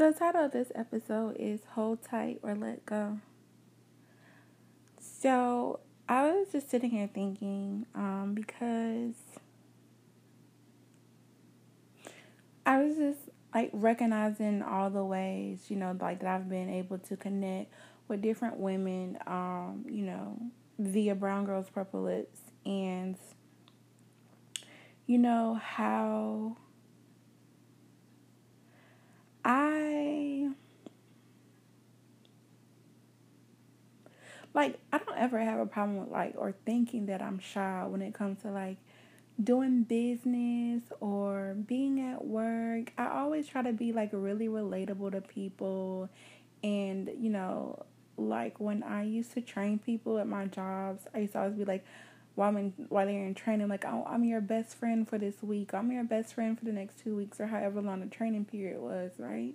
The title of this episode is Hold Tight or Let Go. So, I was just sitting here thinking um, because I was just like recognizing all the ways, you know, like that I've been able to connect with different women, um, you know, via Brown Girls Purple Lips and you know how I like I don't ever have a problem with like or thinking that I'm shy when it comes to like doing business or being at work. I always try to be like really relatable to people and you know like when I used to train people at my jobs, I used to always be like while I'm in, while they're in training, like oh, I'm your best friend for this week. I'm your best friend for the next two weeks or however long the training period was, right?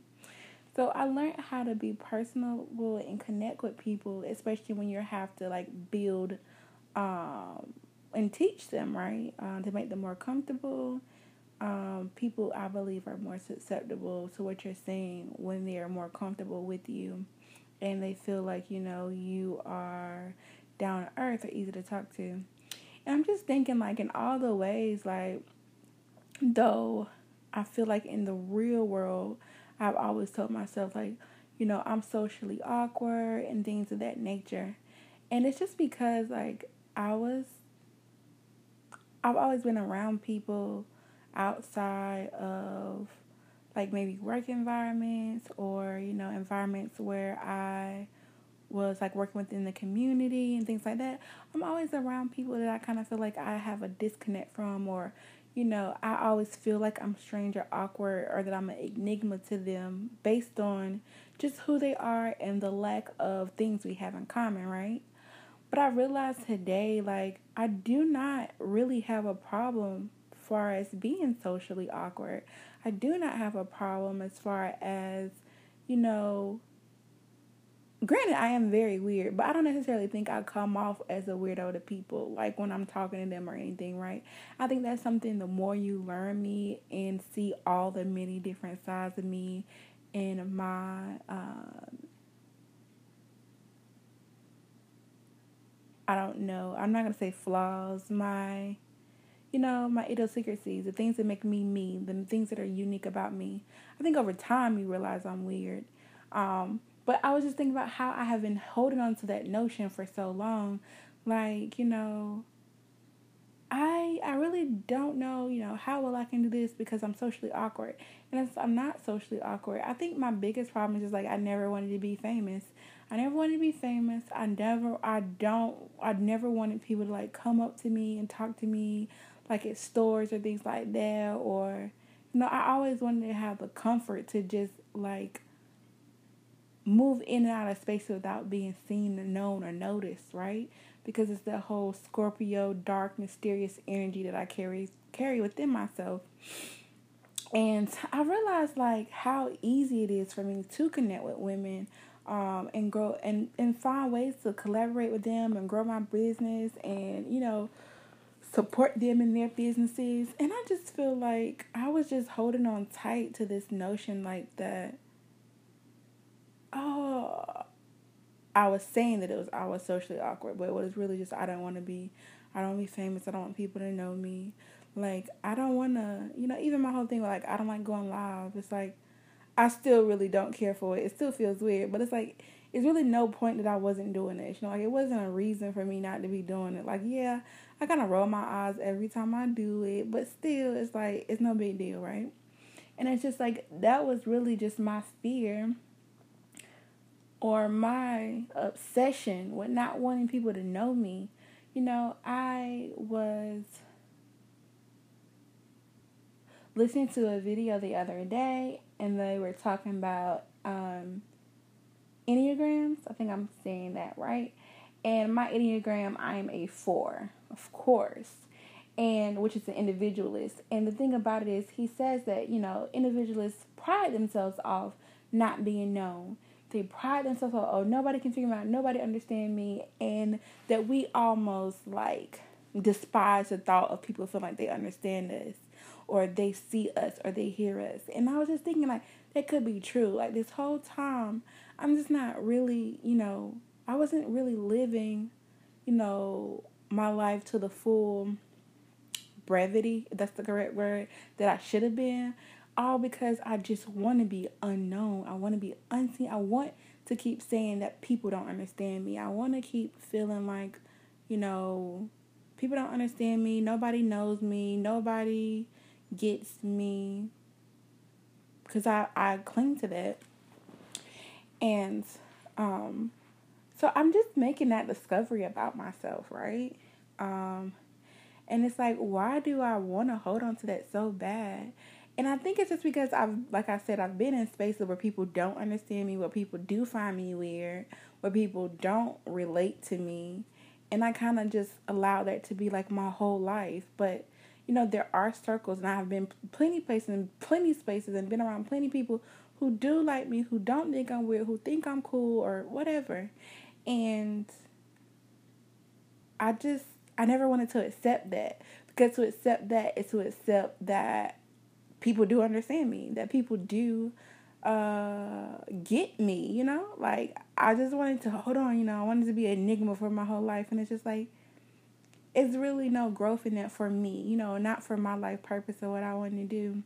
So I learned how to be personable and connect with people, especially when you have to like build um, and teach them, right? Uh, to make them more comfortable. Um, people, I believe, are more susceptible to what you're saying when they are more comfortable with you and they feel like, you know, you are down to earth or easy to talk to. And I'm just thinking, like, in all the ways, like, though I feel like in the real world, I've always told myself, like, you know, I'm socially awkward and things of that nature. And it's just because, like, I was, I've always been around people outside of like maybe work environments or, you know, environments where I was like working within the community and things like that. I'm always around people that I kind of feel like I have a disconnect from or, you know, I always feel like I'm strange or awkward or that I'm an enigma to them based on just who they are and the lack of things we have in common, right? But I realized today, like, I do not really have a problem far as being socially awkward. I do not have a problem as far as, you know, granted I am very weird, but I don't necessarily think I come off as a weirdo to people, like when I'm talking to them or anything, right? I think that's something the more you learn me and see all the many different sides of me and my uh, I don't know. I'm not gonna say flaws. My, you know, my idiosyncrasies, the things that make me me, the things that are unique about me. I think over time you realize I'm weird. Um, but I was just thinking about how I have been holding on to that notion for so long. Like, you know, I I really don't know, you know, how well I can do this because I'm socially awkward. And I'm not socially awkward. I think my biggest problem is just like I never wanted to be famous. I never wanted to be famous. I never I don't I never wanted people to like come up to me and talk to me like at stores or things like that or you know, I always wanted to have the comfort to just like move in and out of space without being seen or known or noticed, right? Because it's that whole Scorpio dark mysterious energy that I carry carry within myself. And I realized like how easy it is for me to connect with women um, and grow and, and find ways to collaborate with them and grow my business and, you know, support them in their businesses. And I just feel like I was just holding on tight to this notion like that oh, I was saying that it was I was socially awkward, but it was really just I don't want to be, I don't be famous. I don't want people to know me. Like I don't want to, you know, even my whole thing like I don't like going live. It's like I still really don't care for it. It still feels weird, but it's like it's really no point that I wasn't doing it. You know, like it wasn't a reason for me not to be doing it. Like yeah, I kind of roll my eyes every time I do it, but still, it's like it's no big deal, right? And it's just like that was really just my fear or my obsession with not wanting people to know me. You know, I was listening to a video the other day and they were talking about um, Enneagrams. I think I'm saying that right. And my Enneagram, I am a four, of course, and which is an individualist. And the thing about it is, he says that, you know, individualists pride themselves off not being known they pride themselves on, oh, nobody can figure me out, nobody understand me, and that we almost like despise the thought of people feeling like they understand us. or they see us or they hear us. And I was just thinking like that could be true. Like this whole time I'm just not really, you know, I wasn't really living, you know, my life to the full brevity, if that's the correct word, that I should have been. All because I just want to be unknown. I want to be unseen. I want to keep saying that people don't understand me. I want to keep feeling like, you know, people don't understand me. Nobody knows me. Nobody gets me. Because I, I cling to that. And um, so I'm just making that discovery about myself, right? Um, and it's like, why do I want to hold on to that so bad? And I think it's just because I've, like I said, I've been in spaces where people don't understand me, where people do find me weird, where people don't relate to me. And I kind of just allow that to be like my whole life. But, you know, there are circles, and I've been plenty places and plenty spaces and been around plenty people who do like me, who don't think I'm weird, who think I'm cool or whatever. And I just, I never wanted to accept that. Because to accept that is to accept that people do understand me, that people do uh get me, you know? Like I just wanted to hold on, you know, I wanted to be an enigma for my whole life and it's just like it's really no growth in that for me, you know, not for my life purpose or what I want to do.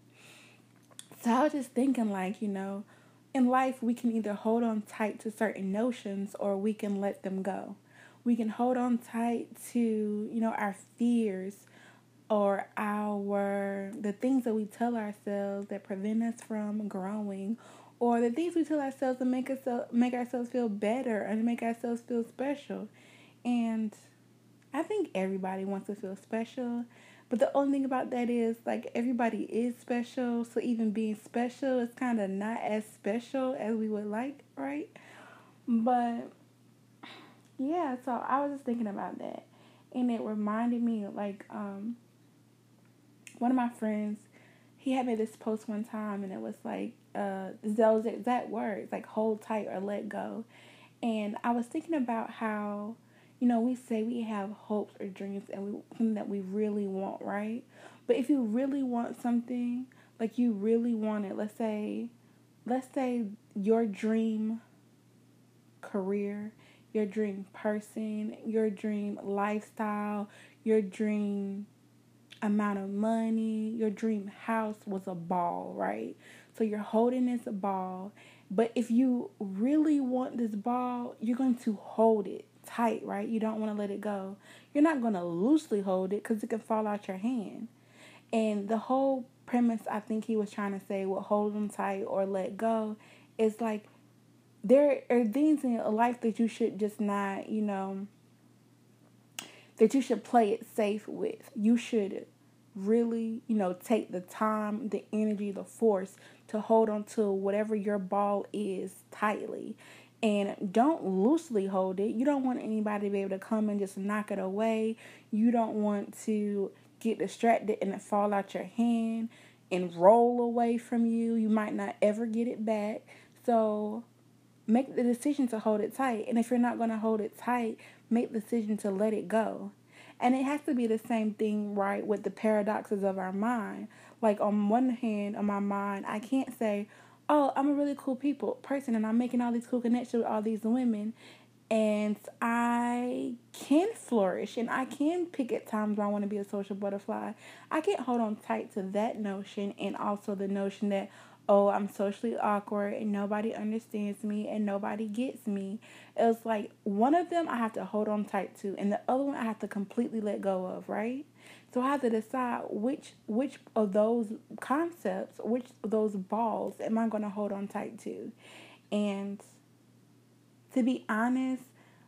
So I was just thinking like, you know, in life we can either hold on tight to certain notions or we can let them go. We can hold on tight to, you know, our fears or our the things that we tell ourselves that prevent us from growing or the things we tell ourselves to make us make ourselves feel better and make ourselves feel special. And I think everybody wants to feel special. But the only thing about that is like everybody is special, so even being special is kind of not as special as we would like, right? But yeah, so I was just thinking about that. And it reminded me like um one of my friends, he had made this post one time, and it was like uh, those exact words, like hold tight or let go. And I was thinking about how, you know, we say we have hopes or dreams and we something that we really want, right? But if you really want something, like you really want it, let's say, let's say your dream career, your dream person, your dream lifestyle, your dream amount of money, your dream house was a ball, right? So you're holding this ball, but if you really want this ball, you're going to hold it tight, right? You don't want to let it go. You're not going to loosely hold it because it can fall out your hand. And the whole premise I think he was trying to say with hold them tight or let go is like there are things in life that you should just not, you know, that you should play it safe with. You should really, you know, take the time, the energy, the force to hold on to whatever your ball is tightly. And don't loosely hold it. You don't want anybody to be able to come and just knock it away. You don't want to get distracted and it fall out your hand and roll away from you. You might not ever get it back. So make the decision to hold it tight. And if you're not going to hold it tight, make the decision to let it go. And it has to be the same thing, right, with the paradoxes of our mind. Like on one hand, on my mind, I can't say, "Oh, I'm a really cool people person and I'm making all these cool connections with all these women." And I can flourish and I can pick at times when I want to be a social butterfly. I can't hold on tight to that notion and also the notion that, oh, I'm socially awkward and nobody understands me and nobody gets me. It's like one of them I have to hold on tight to and the other one I have to completely let go of, right? So I have to decide which which of those concepts, which of those balls am I going to hold on tight to? And to be honest,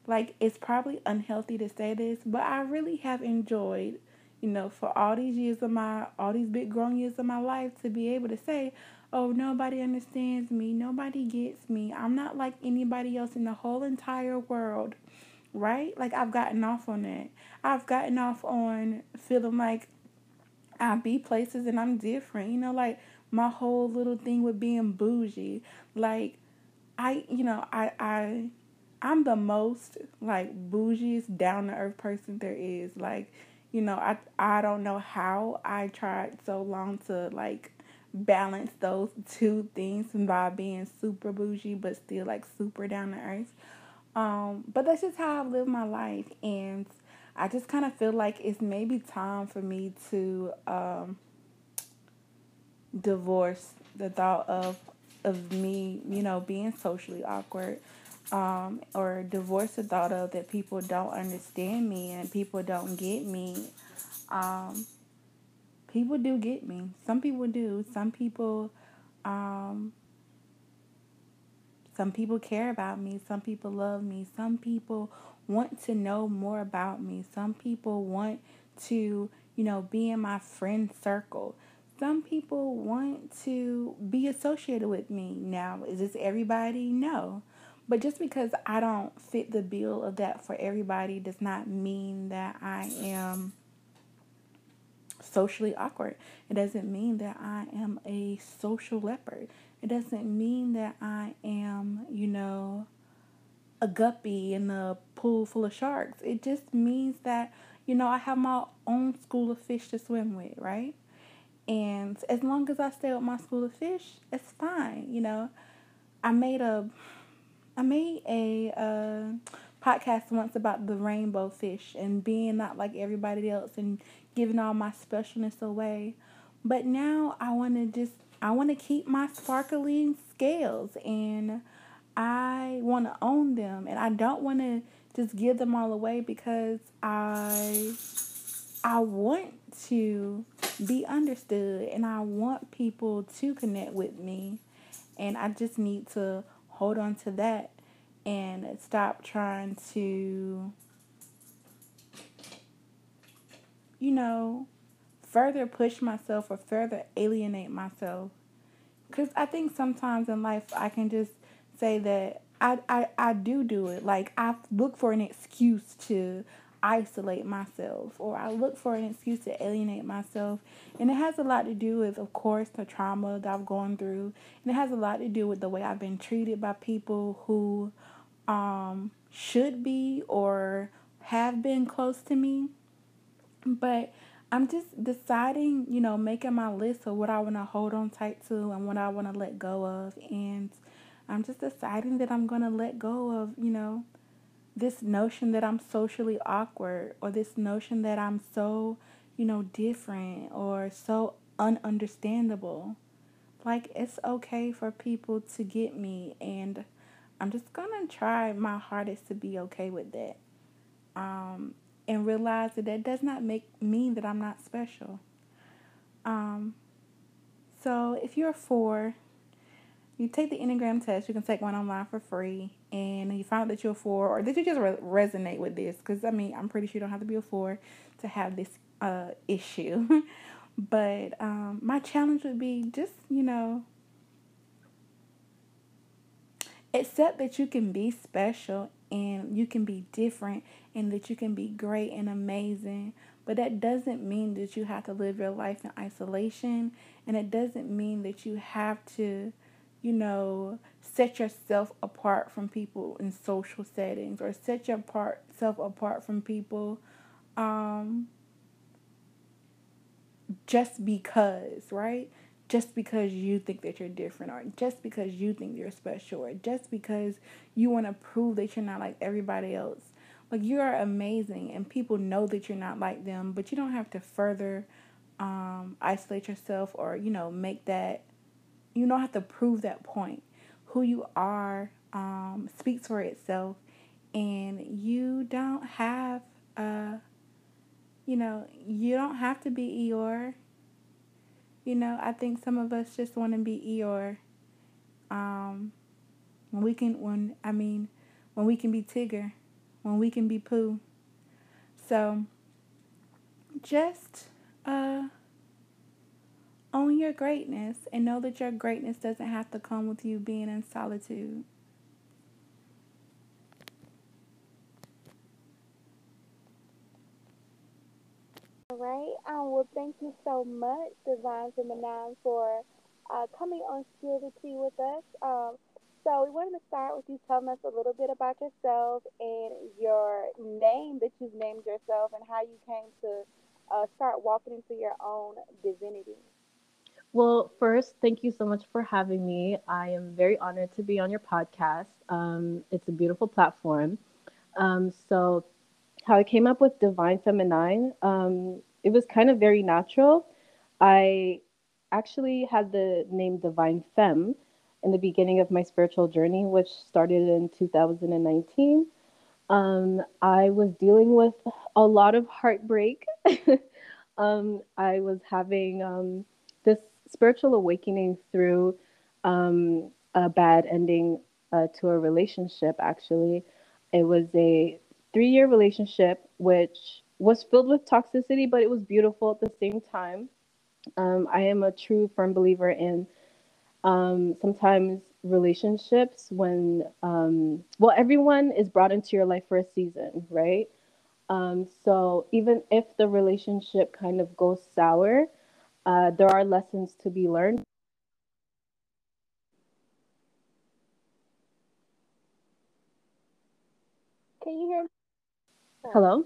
like it's probably unhealthy to say this, but I really have enjoyed you know, for all these years of my, all these big grown years of my life to be able to say, oh, nobody understands me, nobody gets me, I'm not like anybody else in the whole entire world, right? Like, I've gotten off on that. I've gotten off on feeling like I be places and I'm different, you know, like my whole little thing with being bougie. Like, I, you know, I, I, I'm the most like bougiest down to earth person there is. Like, you know, I I don't know how I tried so long to like balance those two things by being super bougie but still like super down to earth. Um, but that's just how I live my life and I just kind of feel like it's maybe time for me to um, divorce the thought of of me, you know, being socially awkward, um, or divorce the thought of that people don't understand me and people don't get me. Um, people do get me. Some people do. Some people, um, some people care about me. Some people love me. Some people want to know more about me. Some people want to, you know, be in my friend circle. Some people want to be associated with me. Now, is this everybody? No. But just because I don't fit the bill of that for everybody does not mean that I am socially awkward. It doesn't mean that I am a social leopard. It doesn't mean that I am, you know, a guppy in a pool full of sharks. It just means that, you know, I have my own school of fish to swim with, right? And as long as I stay with my school of fish, it's fine, you know. I made a I made a uh, podcast once about the rainbow fish and being not like everybody else and giving all my specialness away. But now I want to just I want to keep my sparkling scales and I want to own them and I don't want to just give them all away because I I want to be understood and I want people to connect with me and I just need to hold on to that and stop trying to you know further push myself or further alienate myself cuz I think sometimes in life I can just say that I, I, I do do it. Like, I look for an excuse to isolate myself or I look for an excuse to alienate myself. And it has a lot to do with, of course, the trauma that I've gone through. And it has a lot to do with the way I've been treated by people who um, should be or have been close to me. But I'm just deciding, you know, making my list of what I want to hold on tight to and what I want to let go of. And I'm just deciding that I'm going to let go of, you know, this notion that I'm socially awkward or this notion that I'm so, you know, different or so ununderstandable. Like, it's okay for people to get me, and I'm just gonna try my hardest to be okay with that. Um, and realize that that does not make mean that I'm not special. Um, so if you're a four, you take the Enneagram test. You can take one online for free, and you find out that you're a four, or did you just re- resonate with this? Because I mean, I'm pretty sure you don't have to be a four to have this uh, issue. but um, my challenge would be just you know accept that you can be special and you can be different and that you can be great and amazing. But that doesn't mean that you have to live your life in isolation, and it doesn't mean that you have to you know, set yourself apart from people in social settings or set yourself apart from people um, just because, right? Just because you think that you're different, or just because you think you're special, or just because you want to prove that you're not like everybody else. Like, you are amazing, and people know that you're not like them, but you don't have to further um, isolate yourself or, you know, make that you don't have to prove that point. Who you are um, speaks for itself, and you don't have, uh, you know, you don't have to be Eeyore. You know, I think some of us just want to be Eeyore. Um, when we can, when I mean, when we can be Tigger, when we can be Pooh. So, just uh own your greatness and know that your greatness doesn't have to come with you being in solitude. All right. Um, well, thank you so much, Divine Feminine, for uh, coming on Spirituality with us. Um, So we wanted to start with you telling us a little bit about yourself and your name that you've named yourself and how you came to uh, start walking into your own divinity. Well, first, thank you so much for having me. I am very honored to be on your podcast. Um, it's a beautiful platform. Um, so, how I came up with Divine Feminine, um, it was kind of very natural. I actually had the name Divine Femme in the beginning of my spiritual journey, which started in 2019. Um, I was dealing with a lot of heartbreak. um, I was having um, this spiritual awakening through um, a bad ending uh, to a relationship, actually. It was a three year relationship, which was filled with toxicity, but it was beautiful at the same time. Um, I am a true, firm believer in um, sometimes relationships when, um, well, everyone is brought into your life for a season, right? Um, so even if the relationship kind of goes sour, uh, there are lessons to be learned. Can you hear me? Hello?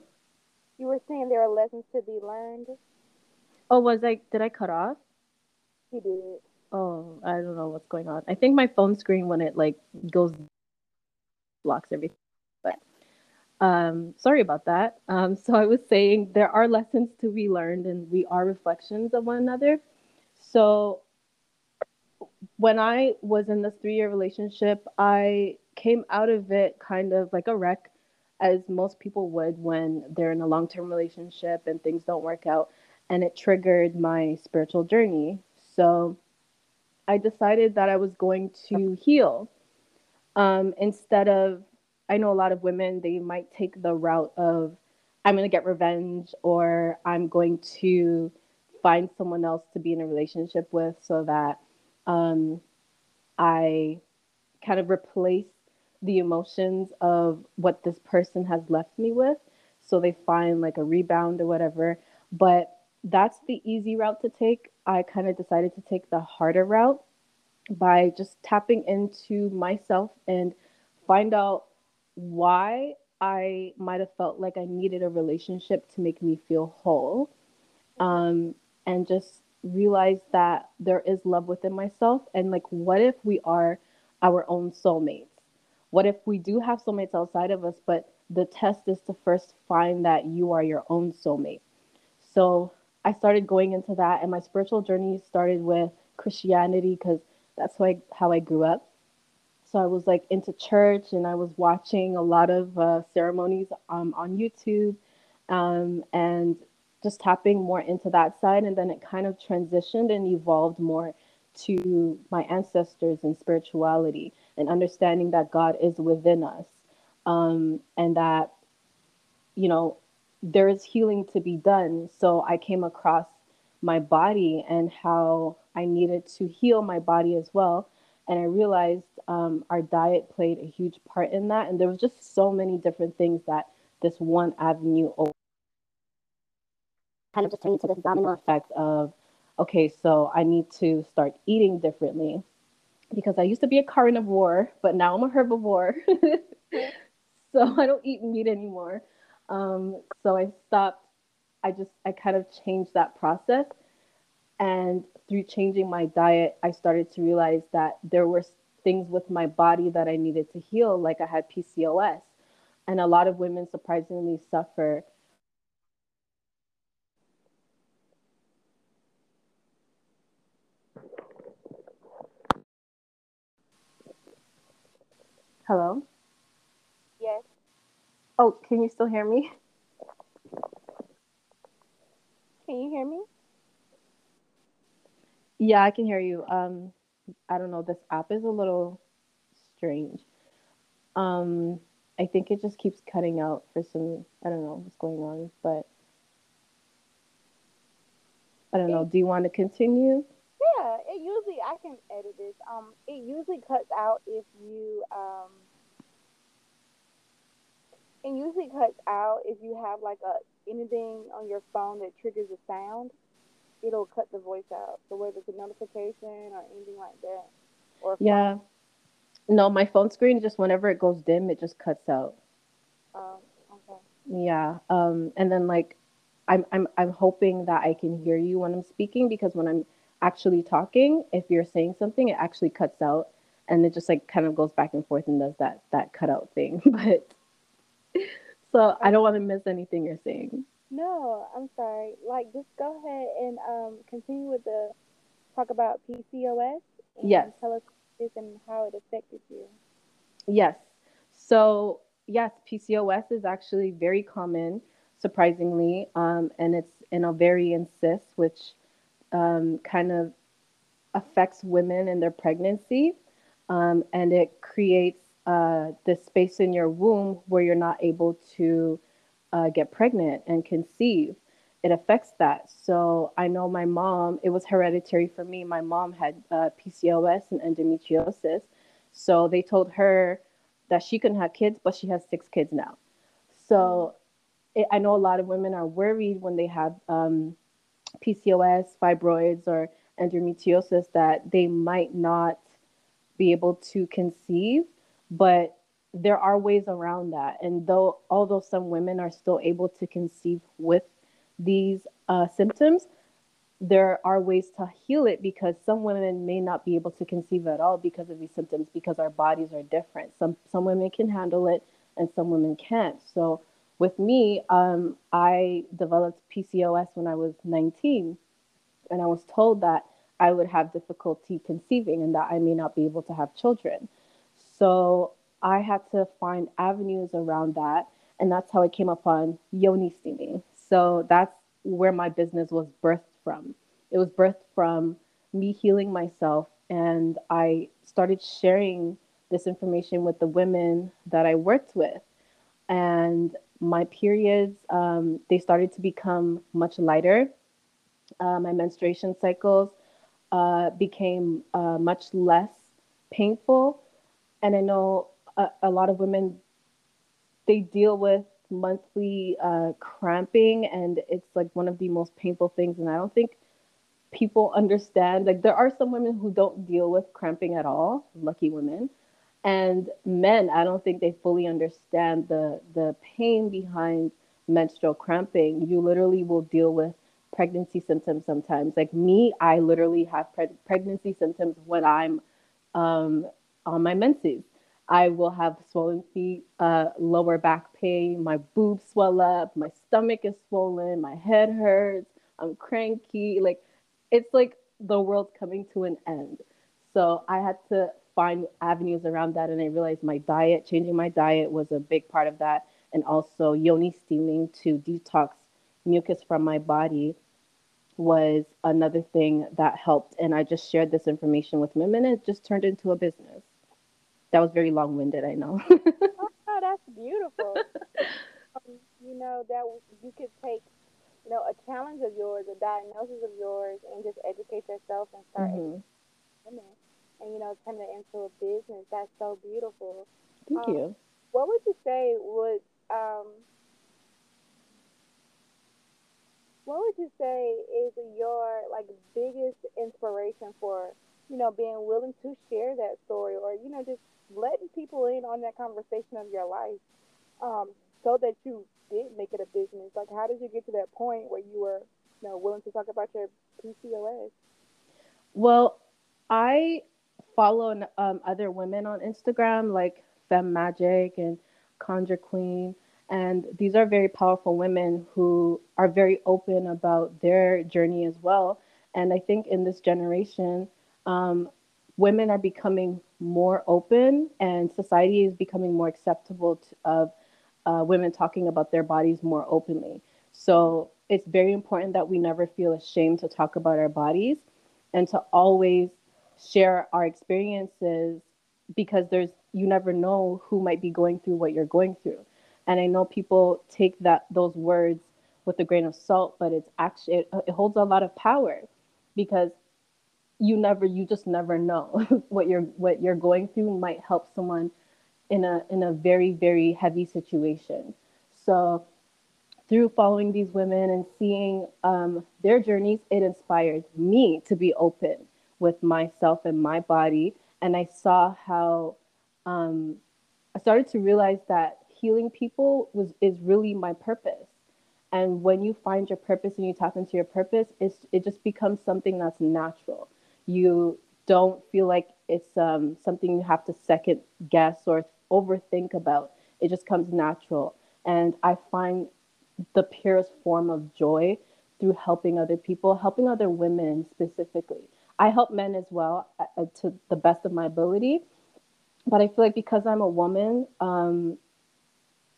You were saying there are lessons to be learned. Oh, was I, did I cut off? You did. Oh, I don't know what's going on. I think my phone screen, when it like goes, blocks everything. But um, sorry about that. Um, so I was saying there are lessons to be learned, and we are reflections of one another. So when I was in this three-year relationship, I came out of it kind of like a wreck, as most people would when they're in a long-term relationship and things don't work out, and it triggered my spiritual journey. So I decided that I was going to heal um, instead of I know a lot of women, they might take the route of, I'm going to get revenge or I'm going to find someone else to be in a relationship with so that um, I kind of replace the emotions of what this person has left me with. So they find like a rebound or whatever. But that's the easy route to take. I kind of decided to take the harder route by just tapping into myself and find out why I might have felt like I needed a relationship to make me feel whole. Um, and just realize that there is love within myself. And like, what if we are our own soulmates? What if we do have soulmates outside of us, but the test is to first find that you are your own soulmate? So I started going into that, and my spiritual journey started with Christianity because that's how I, how I grew up. So I was like into church and I was watching a lot of uh, ceremonies um, on YouTube um, and just tapping more into that side. And then it kind of transitioned and evolved more to my ancestors and spirituality and understanding that God is within us um, and that, you know, there is healing to be done. So I came across my body and how I needed to heal my body as well and I realized um, our diet played a huge part in that. And there was just so many different things that this one avenue kind of just turned into this domino effect of, okay, so I need to start eating differently because I used to be a carnivore, but now I'm a herbivore. so I don't eat meat anymore. Um, so I stopped. I just I kind of changed that process and through changing my diet, I started to realize that there were things with my body that I needed to heal, like I had PCOS. And a lot of women surprisingly suffer. Hello? Oh, can you still hear me? Can you hear me? Yeah, I can hear you. Um, I don't know. This app is a little strange. Um, I think it just keeps cutting out for some. I don't know what's going on, but I don't know. Do you want to continue? Yeah, it usually I can edit this. Um, it usually cuts out if you um. It usually cuts out if you have like a anything on your phone that triggers a sound it'll cut the voice out. So whether it's a notification or anything like that, or yeah, No, my phone screen just whenever it goes dim, it just cuts out. Oh, okay. Yeah. Um, and then like I'm I'm I'm hoping that I can hear you when I'm speaking because when I'm actually talking, if you're saying something, it actually cuts out and it just like kind of goes back and forth and does that that cutout thing. But so I don't want to miss anything you're saying. No, I'm sorry. Like, just go ahead and um, continue with the talk about PCOS. And Yes. Tell us this and how it affected you. Yes. So, yes, PCOS is actually very common, surprisingly, um, and it's an ovarian cyst, which um, kind of affects women in their pregnancy. Um, and it creates uh, this space in your womb where you're not able to uh, get pregnant and conceive. It affects that. So I know my mom, it was hereditary for me. My mom had uh, PCOS and endometriosis. So they told her that she couldn't have kids, but she has six kids now. So it, I know a lot of women are worried when they have um, PCOS, fibroids, or endometriosis that they might not be able to conceive, but there are ways around that. And though, although some women are still able to conceive with these uh, symptoms, there are ways to heal it because some women may not be able to conceive at all because of these symptoms because our bodies are different. Some some women can handle it and some women can't. So with me, um, I developed PCOS when I was 19, and I was told that I would have difficulty conceiving and that I may not be able to have children. So I had to find avenues around that, and that's how I came upon yoni steaming. So that's where my business was birthed from. It was birthed from me healing myself, and I started sharing this information with the women that I worked with. And my periods, um, they started to become much lighter. Uh, my menstruation cycles uh, became uh, much less painful. And I know a, a lot of women, they deal with monthly uh, cramping, and it's like one of the most painful things. And I don't think people understand. Like, there are some women who don't deal with cramping at all, lucky women. And men, I don't think they fully understand the, the pain behind menstrual cramping. You literally will deal with pregnancy symptoms sometimes. Like me, I literally have pre- pregnancy symptoms when I'm um, on my menses. I will have swollen feet, uh, lower back pain, my boobs swell up, my stomach is swollen, my head hurts, I'm cranky. Like it's like the world's coming to an end. So I had to find avenues around that, and I realized my diet, changing my diet, was a big part of that, and also yoni steaming to detox mucus from my body was another thing that helped. And I just shared this information with women, and it just turned into a business. That was very long winded, I know. Oh, that's beautiful. um, you know that you could take, you know, a challenge of yours, a diagnosis of yours, and just educate yourself and start Mhm. educating women, and you know, turn it into a business. That's so beautiful. Thank Um, you. What would you say would um what would you say is your like biggest inspiration for you know being willing to share that story or you know just letting people in on that conversation of your life um so that you did make it a business like how did you get to that point where you were you know willing to talk about your PCOS Well, I follow um, other women on Instagram like Femme Magic and Conjure Queen. And these are very powerful women who are very open about their journey as well. And I think in this generation, um, women are becoming more open and society is becoming more acceptable to, of uh, women talking about their bodies more openly. So it's very important that we never feel ashamed to talk about our bodies and to always share our experiences because there's you never know who might be going through what you're going through and i know people take that those words with a grain of salt but it's actually it, it holds a lot of power because you never you just never know what you're what you're going through might help someone in a in a very very heavy situation so through following these women and seeing um, their journeys, it inspired me to be open with myself and my body. And I saw how um, I started to realize that healing people was is really my purpose. And when you find your purpose and you tap into your purpose, it's, it just becomes something that's natural. You don't feel like it's um, something you have to second guess or overthink about. It just comes natural. And I find the purest form of joy through helping other people, helping other women specifically. I help men as well uh, uh, to the best of my ability. But I feel like because I'm a woman, um,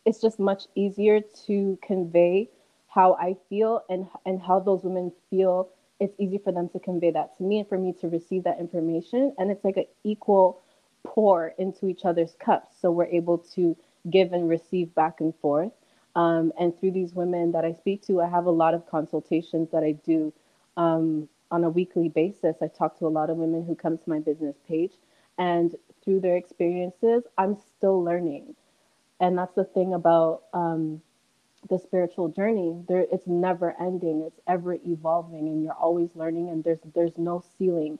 it's just much easier to convey how I feel and and how those women feel. It's easy for them to convey that to me and for me to receive that information. And it's like an equal pour into each other's cups. So we're able to give and receive back and forth. Um, and through these women that I speak to, I have a lot of consultations that I do um, on a weekly basis. I talk to a lot of women who come to my business page, and through their experiences, I'm still learning. And that's the thing about um, the spiritual journey. There, it's never ending. It's ever evolving, and you're always learning. And there's there's no ceiling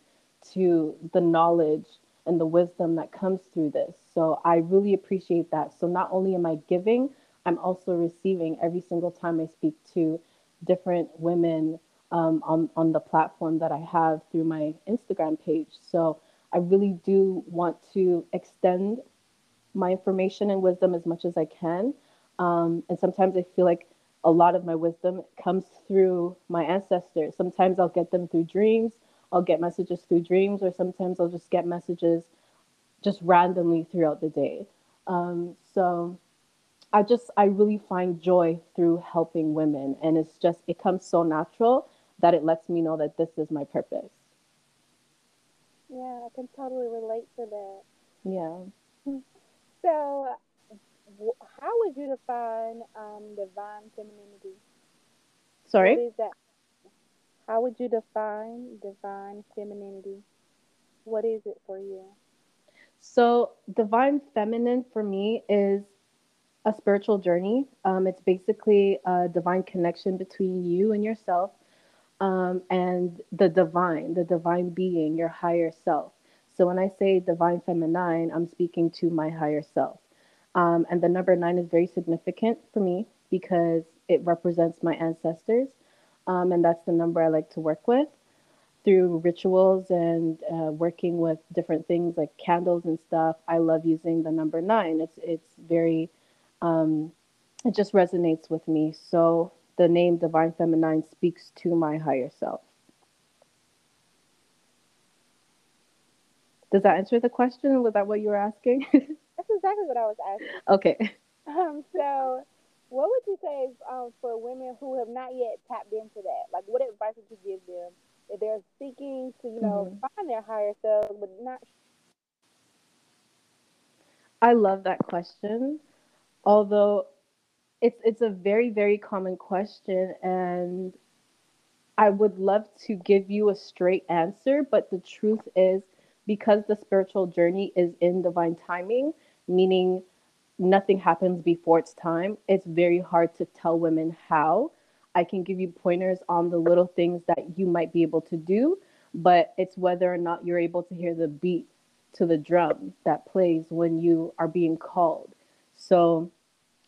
to the knowledge and the wisdom that comes through this. So I really appreciate that. So not only am I giving, I'm also receiving every single time I speak to different women um, on, on the platform that I have through my Instagram page. So I really do want to extend my information and wisdom as much as I can. Um, and sometimes I feel like a lot of my wisdom comes through my ancestors. Sometimes I'll get them through dreams, I'll get messages through dreams, or sometimes I'll just get messages just randomly throughout the day. Um, so I just, I really find joy through helping women. And it's just, it comes so natural that it lets me know that this is my purpose. Yeah, I can totally relate to that. Yeah. So, how would you define um, divine femininity? Sorry? What is that? How would you define divine femininity? What is it for you? So, divine feminine for me is a spiritual journey. Um, it's basically a divine connection between you and yourself um, and the divine, the divine being, your higher self. So, when I say divine feminine, I'm speaking to my higher self. Um, and the number nine is very significant for me because it represents my ancestors. Um, and that's the number I like to work with through rituals and uh, working with different things like candles and stuff. I love using the number nine. It's it's very, um, it just resonates with me. So the name Divine Feminine speaks to my higher self. Does that answer the question? Was that what you were asking? That's exactly what I was asking. Okay. Um, so, what would you say um, for women who have not yet tapped into that? Like, what advice would you give them if they're seeking to, you know, mm-hmm. find their higher self, but not? I love that question. Although it's it's a very very common question and I would love to give you a straight answer, but the truth is because the spiritual journey is in divine timing, meaning nothing happens before its time, it's very hard to tell women how. I can give you pointers on the little things that you might be able to do, but it's whether or not you're able to hear the beat to the drum that plays when you are being called. So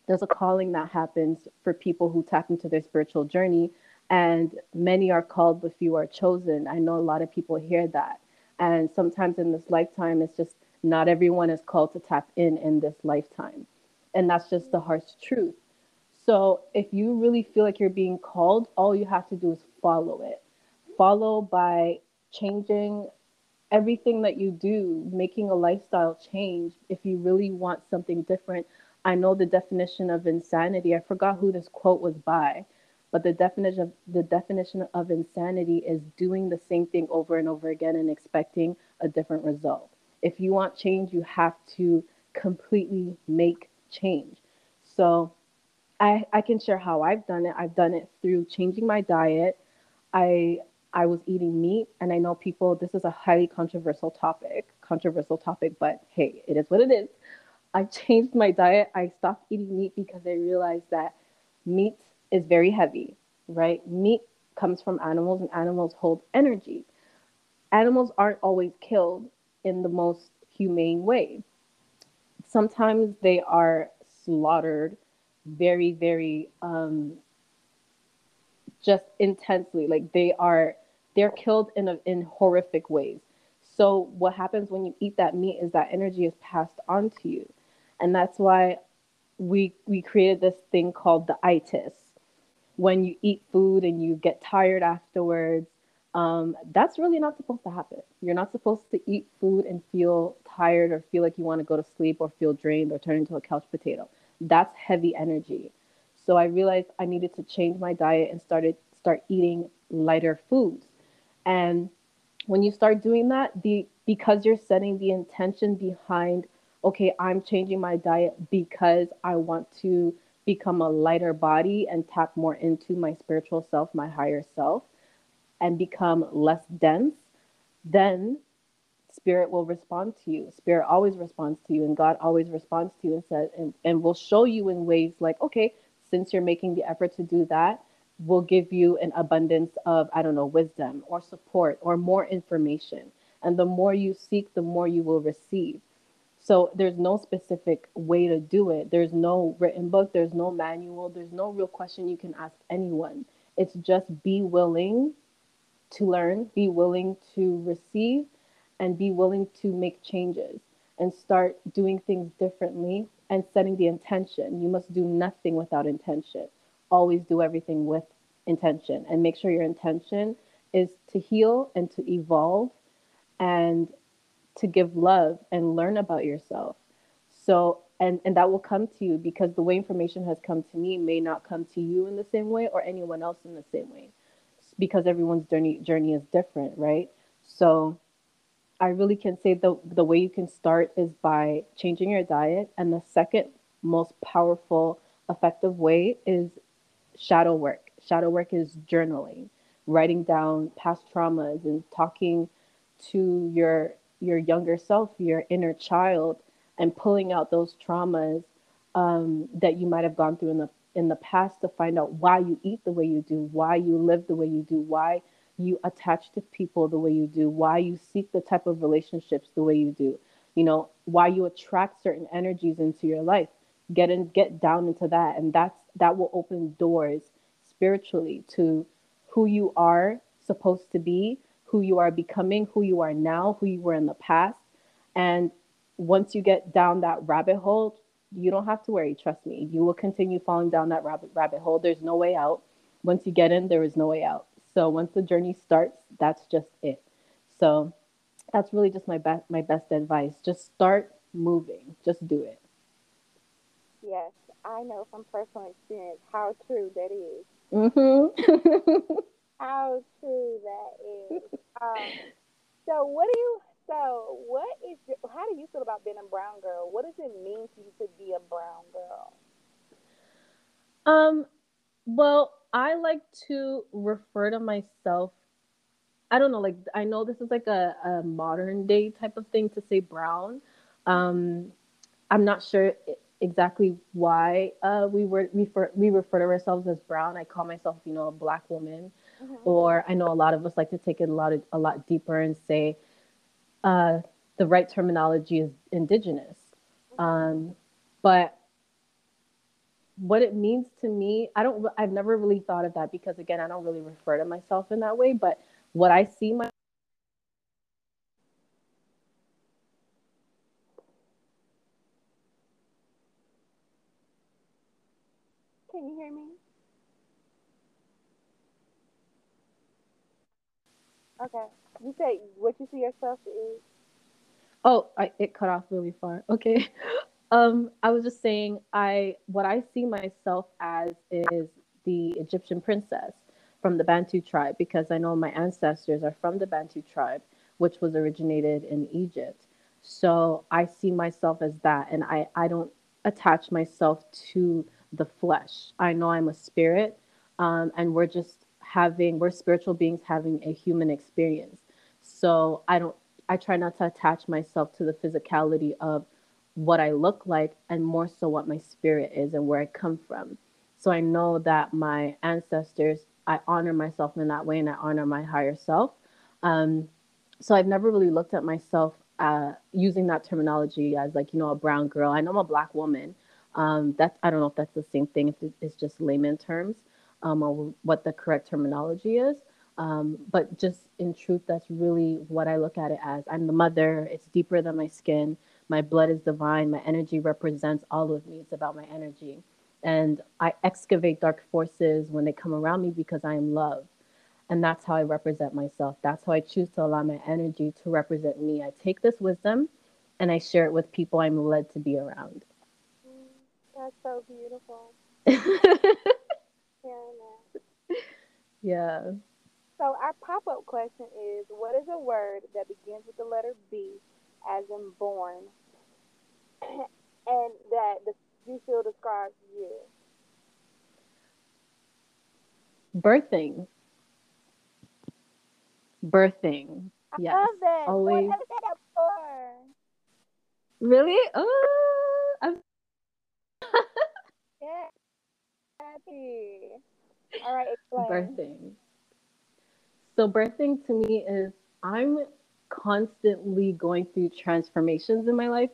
there's a calling that happens for people who tap into their spiritual journey, and many are called, but few are chosen. I know a lot of people hear that. And sometimes in this lifetime, it's just not everyone is called to tap in in this lifetime. And that's just the harsh truth. So if you really feel like you're being called, all you have to do is follow it. Follow by changing everything that you do, making a lifestyle change. If you really want something different, I know the definition of insanity. I forgot who this quote was by, but the definition of the definition of insanity is doing the same thing over and over again and expecting a different result. If you want change, you have to completely make change. So I, I can share how I've done it. I've done it through changing my diet. I I was eating meat, and I know people. This is a highly controversial topic, controversial topic, but hey, it is what it is. I changed my diet. I stopped eating meat because I realized that meat is very heavy, right? Meat comes from animals, and animals hold energy. Animals aren't always killed in the most humane way. sometimes they are slaughtered very, very um, just intensely. Like they are, they're killed in a, in horrific ways. So what happens when you eat that meat is that energy is passed on to you, and that's why we we created this thing called the itis. When you eat food and you get tired afterwards, um, that's really not supposed to happen. You're not supposed to eat food and feel tired or feel like you want to go to sleep or feel drained or turn into a couch potato. That's heavy energy. So I realized I needed to change my diet and started start eating lighter foods. And when you start doing that, the because you're setting the intention behind, okay, I'm changing my diet because I want to become a lighter body and tap more into my spiritual self, my higher self and become less dense, then spirit will respond to you. Spirit always responds to you, and God always responds to you and says, and, and will show you in ways like, okay, since you're making the effort to do that, we'll give you an abundance of, I don't know, wisdom or support or more information. And the more you seek, the more you will receive. So there's no specific way to do it. There's no written book, there's no manual, there's no real question you can ask anyone. It's just be willing to learn, be willing to receive, and be willing to make changes and start doing things differently and setting the intention. You must do nothing without intention. Always do everything with intention and make sure your intention is to heal and to evolve and to give love and learn about yourself. So, and, and that will come to you because the way information has come to me may not come to you in the same way or anyone else in the same way because everyone's journey journey is different, right? So I really can say the the way you can start is by changing your diet and the second most powerful effective way is shadow work. Shadow work is journaling, writing down past traumas and talking to your your younger self, your inner child, and pulling out those traumas um, that you might have gone through in the in the past to find out why you eat the way you do, why you live the way you do, why you attach to people the way you do, why you seek the type of relationships the way you do, you know, why you attract certain energies into your life. Get in, get down into that, and that's that will open doors spiritually to who you are supposed to be, who you are becoming, who you are now, who you were in the past, and once you get down that rabbit hole, you don't have to worry. Trust me. You will continue falling down that rabbit rabbit hole. There's no way out. Once you get in, there is no way out. So once the journey starts, that's just it. So that's really just my best my best advice. Just start moving. Just do it. Yes, I know from personal experience how true that is. Mm-hmm. how true that is. Um, so what do you so, what is your, how do you feel about being a brown girl? What does it mean to you to be a brown girl? Um, well, I like to refer to myself. I don't know, like I know this is like a, a modern day type of thing to say brown. Um, I'm not sure exactly why uh, we were we refer we refer to ourselves as brown. I call myself, you know, a black woman, mm-hmm. or I know a lot of us like to take it a lot of, a lot deeper and say uh, the right terminology is indigenous. Um, but what it means to me, I don't, I've never really thought of that because again, I don't really refer to myself in that way. But what I see my Can you hear me? Okay. You say what you see yourself is. Oh, I, it cut off really far. Okay. Um, I was just saying, I what I see myself as is the Egyptian princess from the Bantu tribe because I know my ancestors are from the Bantu tribe, which was originated in Egypt. So I see myself as that, and I I don't attach myself to the flesh. I know I'm a spirit, um, and we're just having we're spiritual beings having a human experience. So I don't I try not to attach myself to the physicality of what I look like and more so what my spirit is and where I come from. So I know that my ancestors, I honor myself in that way and I honor my higher self. Um, so I've never really looked at myself uh, using that terminology as like you know a brown girl. I know I'm a black woman. Um, that's I don't know if that's the same thing. If it's just layman terms, um, or what the correct terminology is. Um, but just in truth, that's really what I look at it as. I'm the mother. It's deeper than my skin. My blood is divine. My energy represents all of me. It's about my energy. And I excavate dark forces when they come around me because I am love. And that's how I represent myself. That's how I choose to allow my energy to represent me. I take this wisdom and I share it with people I'm led to be around. That's so beautiful. yeah. So our pop-up question is, what is a word that begins with the letter B, as in born, and that the, you feel describes you? Birthing. Birthing. I yes. love that. Always. I've said that before. Really? Oh, I'm Yeah. Happy. All right, explain. birthing. So birthing to me is I'm constantly going through transformations in my life.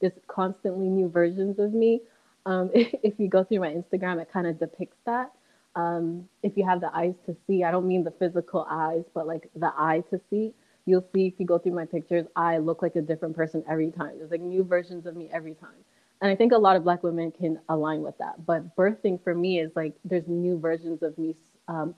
There's constantly new versions of me. Um, if, if you go through my Instagram, it kind of depicts that. Um, if you have the eyes to see, I don't mean the physical eyes, but like the eye to see. You'll see if you go through my pictures, I look like a different person every time. There's like new versions of me every time. And I think a lot of Black women can align with that. But birthing for me is like there's new versions of me um,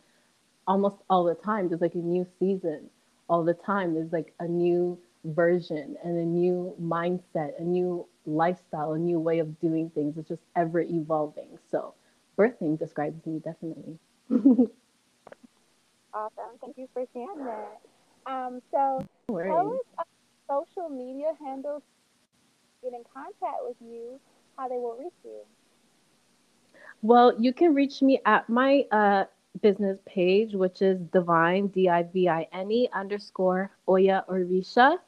almost all the time. There's like a new season all the time. There's like a new version and a new mindset, a new lifestyle, a new way of doing things. It's just ever evolving. So birthing describes me definitely. Awesome. Thank you for sharing that. Um, so No worries. tell us social media handles get in contact with you, how they will reach you. Well, you can reach me at my uh, business page, which is divine, D I V I N E underscore Oya Orisha,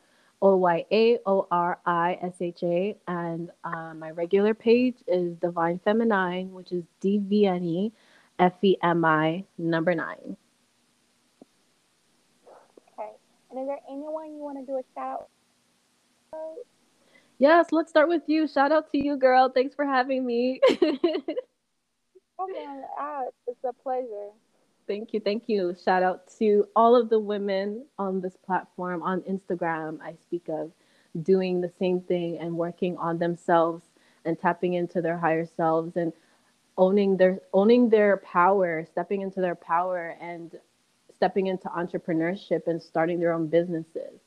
O Y A O R I S H A. And uh, my regular page is Divine Feminine, which is D V N E F E M I number nine. Okay. And is there anyone you want to do a shout out? Yes, let's start with you. Shout out to you, girl. Thanks for having me. Come on out. It's a pleasure. Thank you, thank you. Shout out to all of the women on this platform on Instagram. I speak of doing the same thing and working on themselves and tapping into their higher selves and owning their owning their power, stepping into their power and stepping into entrepreneurship and starting their own businesses.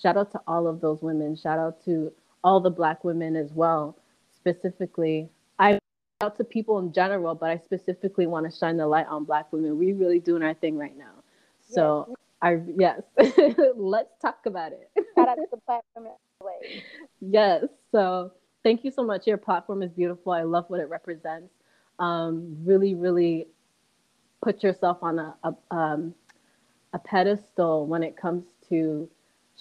Shout out to all of those women. Shout out to all the black women as well. Specifically, I out to people in general, but I specifically want to shine the light on Black women. We really doing our thing right now. So I yes, let's talk about it. Shout out to the yes. So thank you so much. Your platform is beautiful. I love what it represents. Um, really, really put yourself on a a, um, a pedestal when it comes to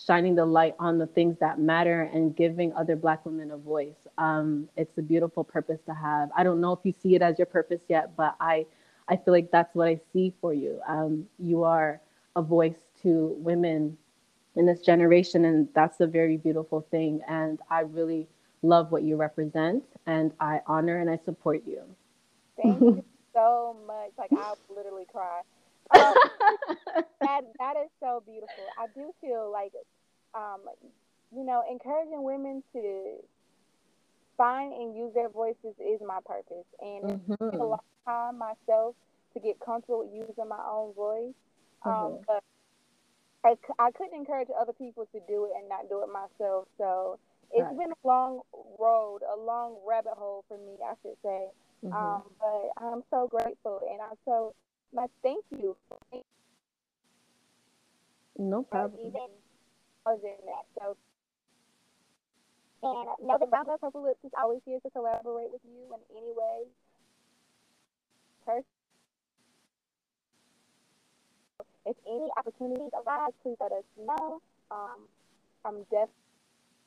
shining the light on the things that matter and giving other Black women a voice. Um, it's a beautiful purpose to have. I don't know if you see it as your purpose yet, but I, I feel like that's what I see for you. Um, you are a voice to women in this generation, and that's a very beautiful thing. And I really love what you represent, and I honor and I support you. Thank you so much. Like I'll literally cry. Um, that that is so beautiful. I do feel like, um, you know, encouraging women to find and use their voices is my purpose, and it took a Mhm. long time myself to get comfortable with using my own voice. Um, Mhm. but I, I couldn't encourage other people to do it and not do it myself. So it's Right. been a long road, a long rabbit hole for me, I should say. Mhm. Um, but I'm so grateful, and I'm so like thank you no even problem. causing that. So, and know that Brown Glass Purple Lips is always here to collaborate with you in any way. If any opportunities arise, please let us know. Um, I'm definitely